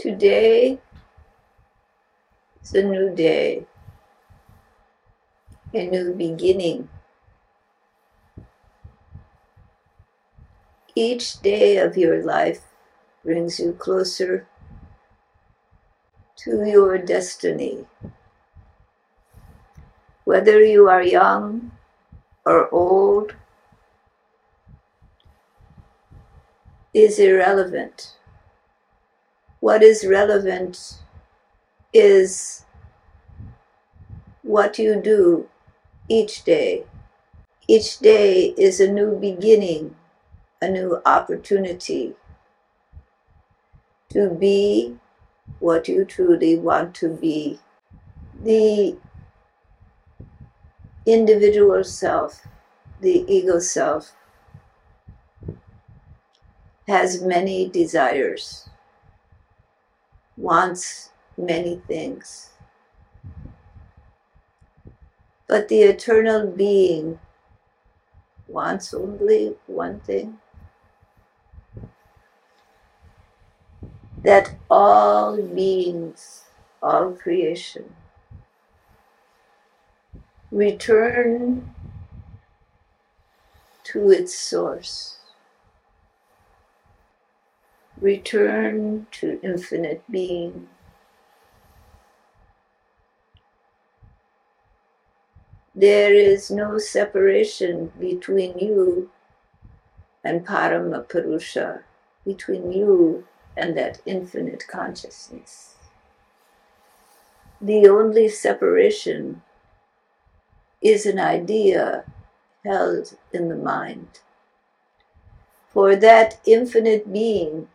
Today is a new day, a new beginning. Each day of your life brings you closer to your destiny. Whether you are young or old is irrelevant. What is relevant is what you do each day. Each day is a new beginning, a new opportunity to be what you truly want to be. The individual self, the ego self, has many desires, wants many things. But the eternal being wants only one thing that all beings, all creation, return to its source, return to infinite being. There is no separation between you and Paramapurusha, between you and that infinite consciousness. The only separation is an idea held in the mind. For that infinite being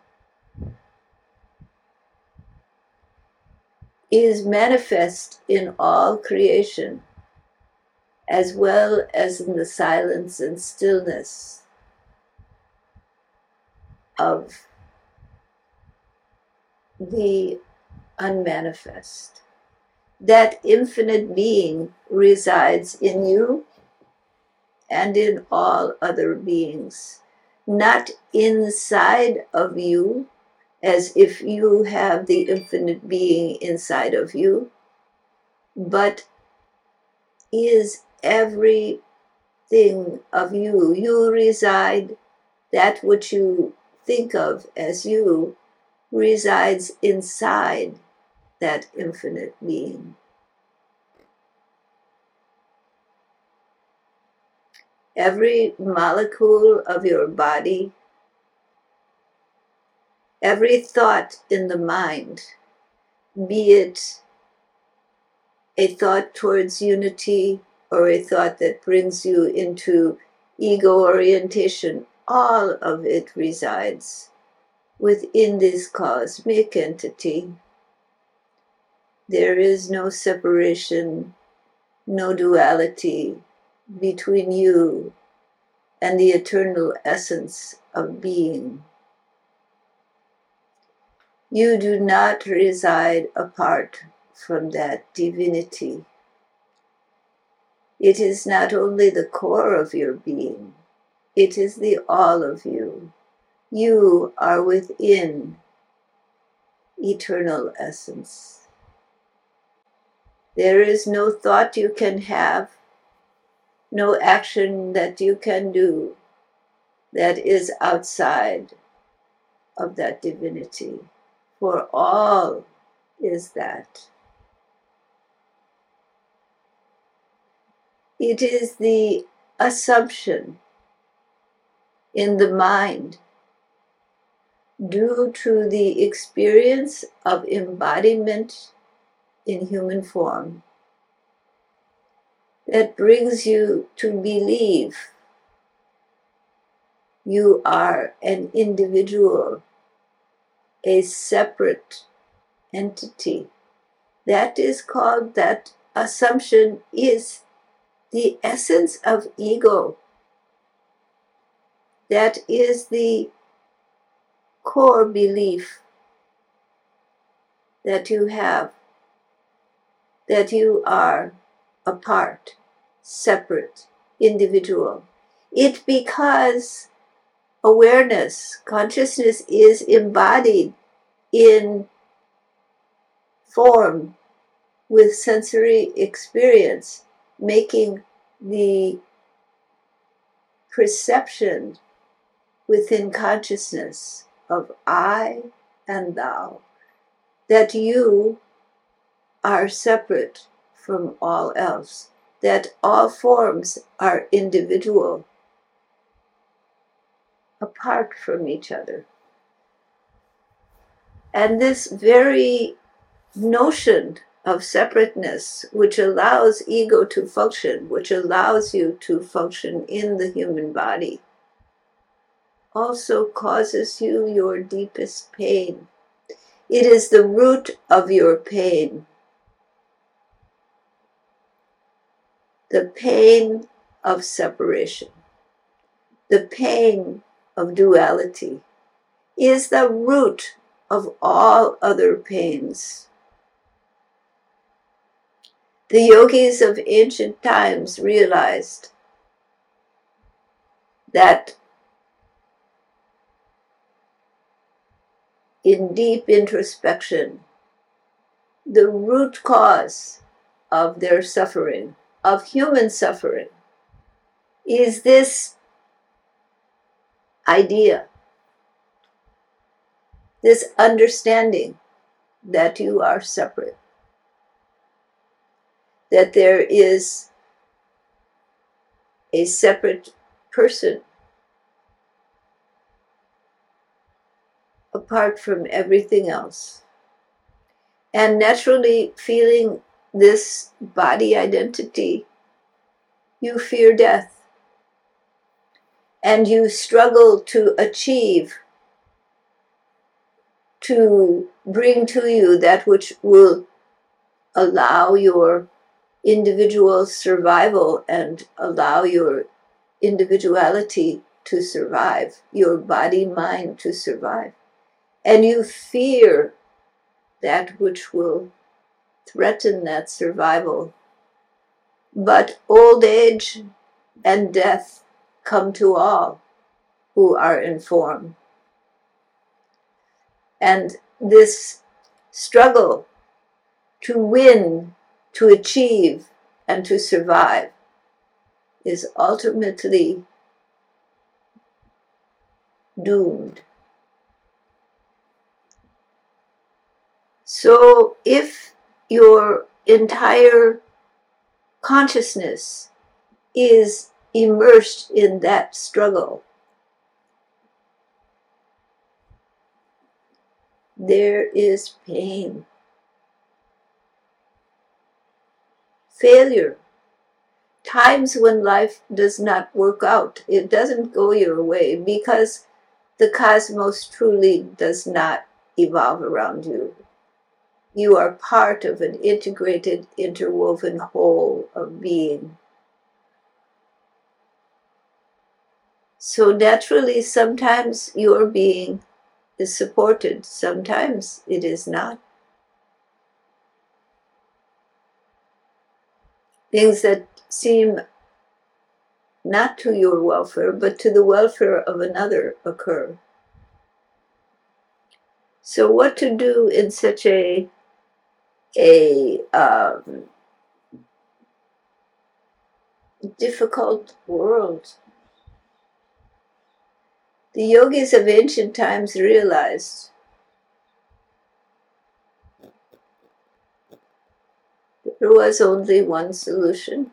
is manifest in all creation, as well as in the silence and stillness of the unmanifest. That infinite being resides in you and in all other beings, not inside of you, as if you have the infinite being inside of you, but is everything of you. You reside, that which you think of as you resides inside that infinite being. Every molecule of your body, every thought in the mind, be it a thought towards unity or a thought that brings you into ego orientation, all of it resides within this cosmic entity. There is no separation, no duality between you and the eternal essence of being. You do not reside apart from that divinity. It is not only the core of your being, it is the all of you. You are within eternal essence. There is no thought you can have, no action that you can do that is outside of that divinity, for all is that. It is the assumption in the mind due to the experience of embodiment in human form that brings you to believe you are an individual, a separate entity. That is called, that assumption is the essence of ego. That is the core belief that you have that you are apart, separate, individual. It because awareness, consciousness is embodied in form with sensory experience, making the perception within consciousness of I and thou, that you are separate from all else, that all forms are individual, apart from each other. And this very notion of separateness, which allows ego to function, which allows you to function in the human body, also causes you your deepest pain. It is the root of your pain. The pain of separation, the pain of duality, is the root of all other pains. The yogis of ancient times realized that in deep introspection, the root cause of their suffering, of human suffering, is this idea, this understanding that you are separate, that there is a separate person apart from everything else. And naturally, feeling this body identity, you fear death. And you struggle to achieve, to bring to you that which will allow your individual survival and allow your individuality to survive, your body mind to survive and you fear that which will threaten that survival. But old age and death come to all who are informed. And this struggle to win, to achieve, and to survive is ultimately doomed. So if your entire consciousness is immersed in that struggle, there is pain, failure, times when life does not work out. It doesn't go your way because the cosmos truly does not evolve around you. You are part of an integrated, interwoven whole of being. So naturally, sometimes your being is supported, sometimes it is not. Things that seem not to your welfare, but to the welfare of another occur. So, what to do in such a a um, difficult world. The yogis of ancient times realized there was only one solution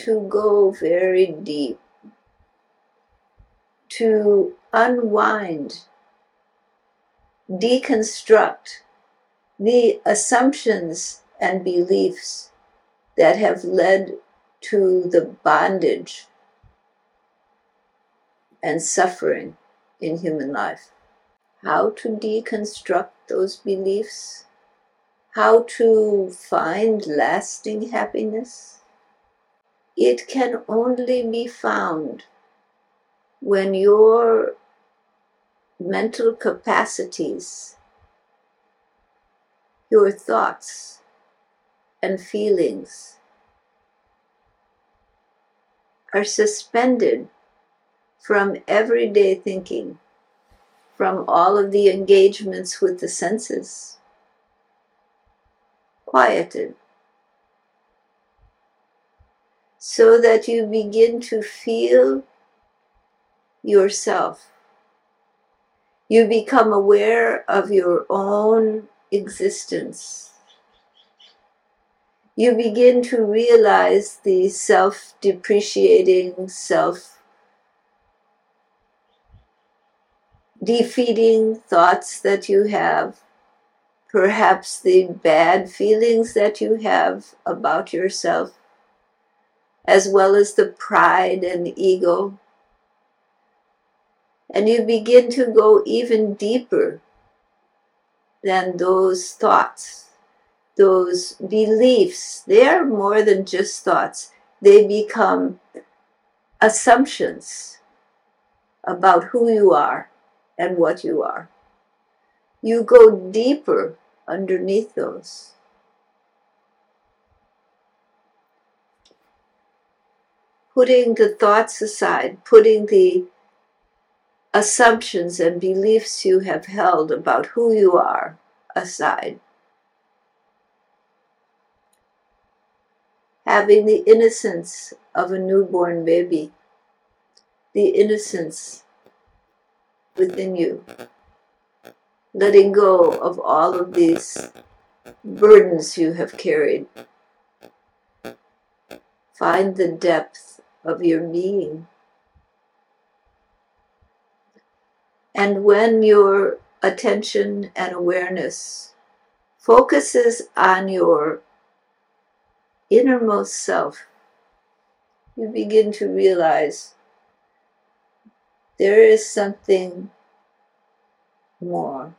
to go very deep, to unwind, deconstruct the assumptions and beliefs that have led to the bondage and suffering in human life. How to deconstruct those beliefs, how to find lasting happiness. It can only be found when your mental capacities your thoughts and feelings are suspended from everyday thinking, from all of the engagements with the senses, quieted so that you begin to feel yourself. You become aware of your own existence. You begin to realize the self depreciating, self defeating thoughts that you have, perhaps the bad feelings that you have about yourself, as well as the pride and ego. And you begin to go even deeper than those thoughts, those beliefs. They are more than just thoughts, they become assumptions about who you are and what you are. You go deeper underneath those. Putting the thoughts aside, putting the assumptions and beliefs you have held about who you are aside. Having the innocence of a newborn baby, the innocence within you. Letting go of all of these burdens you have carried. Find the depth of your being. And when your attention and awareness focuses on your innermost self, you begin to realize there is something more.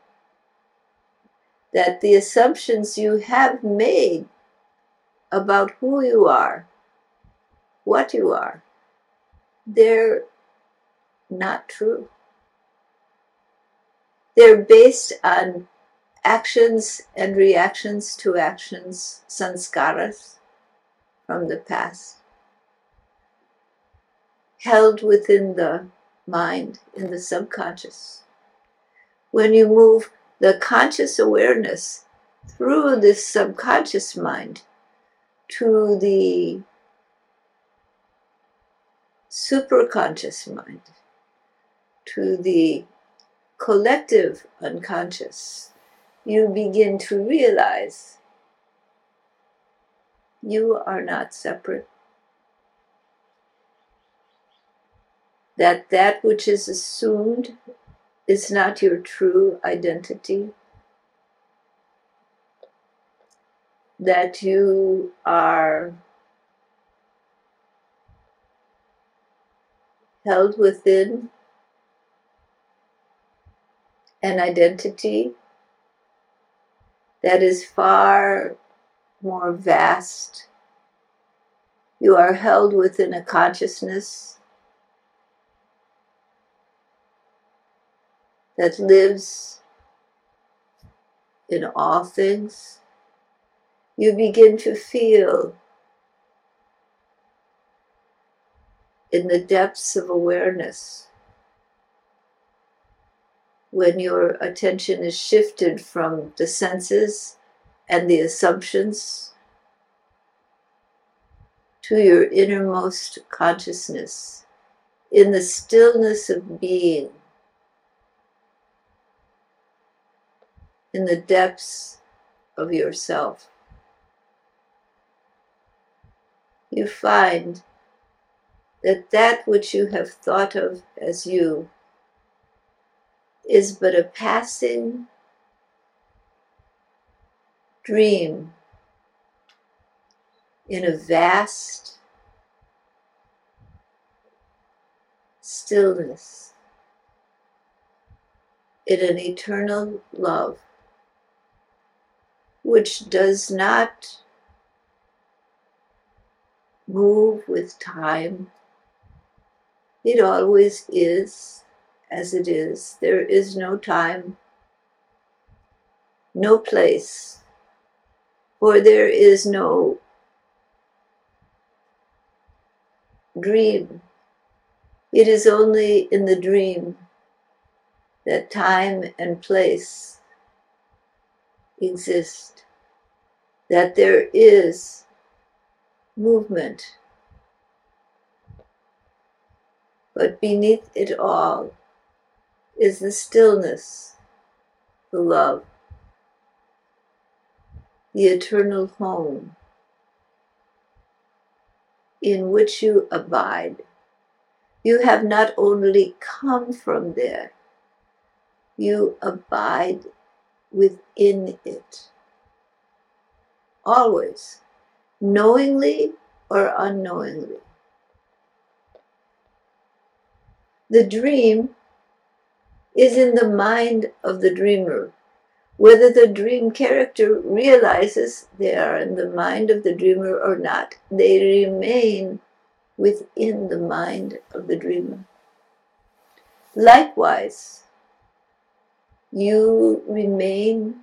That the assumptions you have made about who you are, what you are, they're not true. They're based on actions and reactions to actions, sanskaras from the past, held within the mind, in the subconscious. When you move the conscious awareness through this subconscious mind to the superconscious mind, to the collective unconscious, you begin to realize you are not separate that that which is assumed is not your true identity, that you are held within an identity that is far more vast. You are held within a consciousness that lives in all things, you begin to feel in the depths of awareness when your attention is shifted from the senses and the assumptions to your innermost consciousness. In the stillness of being in the depths of yourself. You find that that which you have thought of as you is but a passing dream in a vast stillness, in an eternal love which does not move with time. It always is as it is. There is no time, no place, or there is no dream. It is only in the dream that time and place exist. that there is movement. But beneath it all is the stillness, the love, the eternal home in which you abide. You have not only come from there, you abide within it. Always, knowingly or unknowingly. The dream is in the mind of the dreamer. Whether the dream character realizes they are in the mind of the dreamer or not, they remain within the mind of the dreamer. Likewise, you remain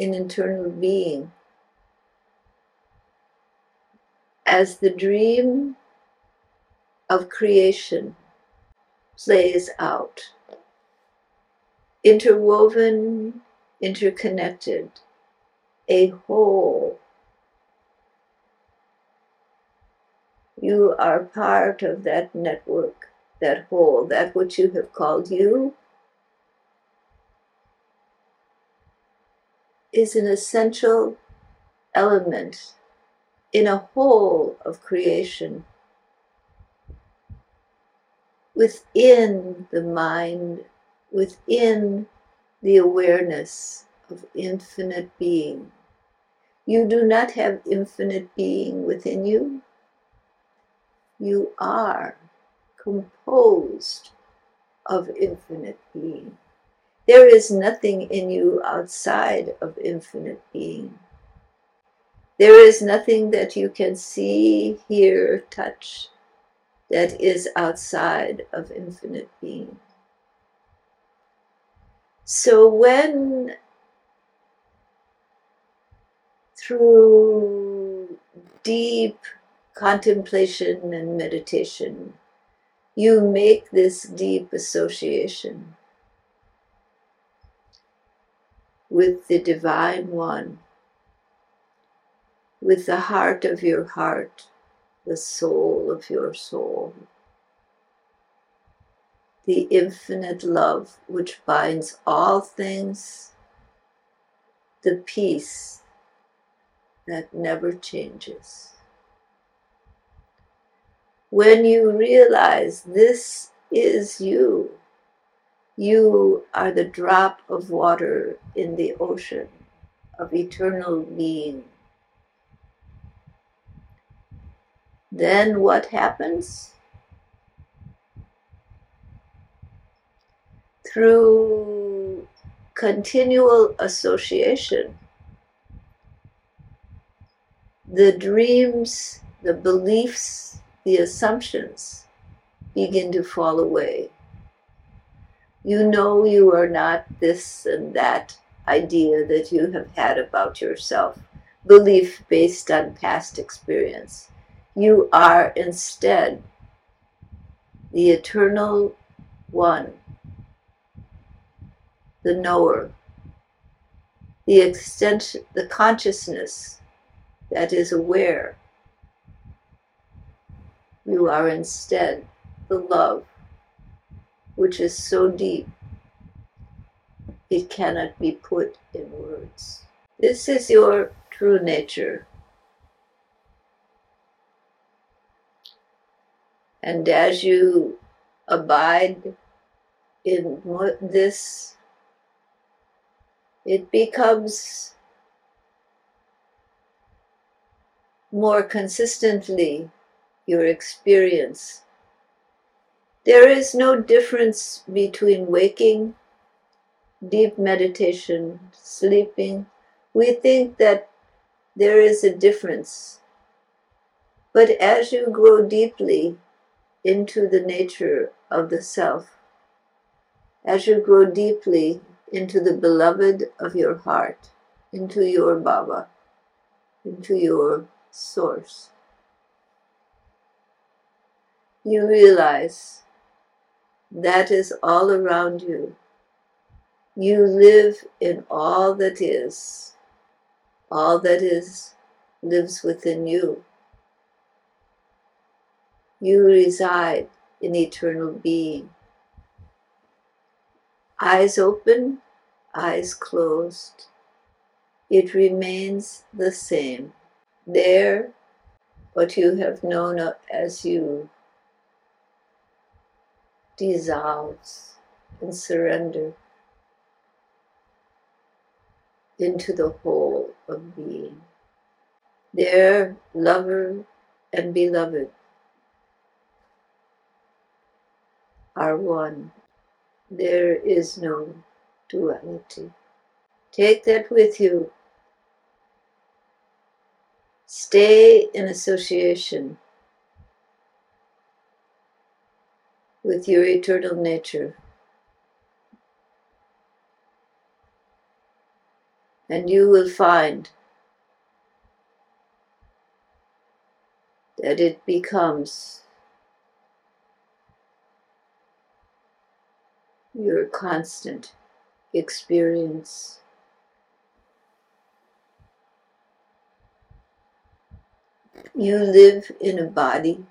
an internal being. As the dream of creation plays out, interwoven, interconnected, a whole. You are part of that network, that whole, that which you have called you is an essential element in a whole of creation within the mind, within the awareness of infinite being. You do not have infinite being within you. You are composed of infinite being. There is nothing in you outside of infinite being. There is nothing that you can see, hear, touch that is outside of infinite being. So when through deep contemplation and meditation, you make this deep association with the Divine One, with the heart of your heart, the soul of your soul, the infinite love which binds all things, the peace that never changes. When you realize this is you, you are the drop of water in the ocean of eternal being. Then what happens? Through continual association, the dreams, the beliefs, the assumptions begin to fall away you know you are not this and that idea that you have had about yourself, belief based on past experience. You are instead the eternal one, the knower, the extent, the consciousness that is aware. You are instead the love which is so deep it cannot be put in words. This is your true nature. And as you abide in this, it becomes more consistently your experience there is no difference between waking, deep meditation, sleeping. We think that there is a difference. But as you grow deeply into the nature of the self, as you grow deeply into the beloved of your heart, into your Baba, into your source, you realize that is all around you. You live in all that is, all that is lives within you. You reside in eternal being. Eyes open, eyes closed. It remains the same. There, what you have known as you dissolves and surrender into the whole of being. There, lover and beloved are one. There is no duality. Take that with you. Stay in association with your eternal nature. And you will find that it becomes your constant experience. You live in a body,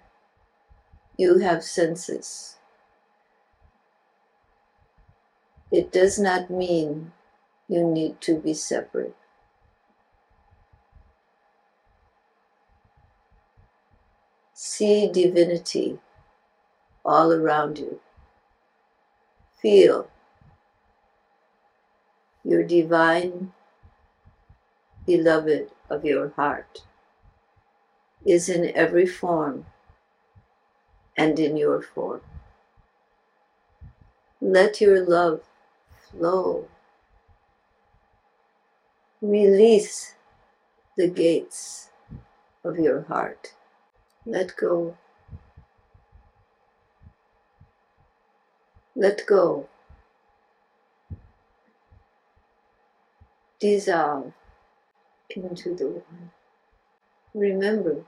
you have senses. It does not mean you need to be separate. See divinity all around you. Feel your divine beloved of your heart is in every form and in your form. Let your love flow. Release the gates of your heart. Let go. Let go. Dissolve into the one. Remember.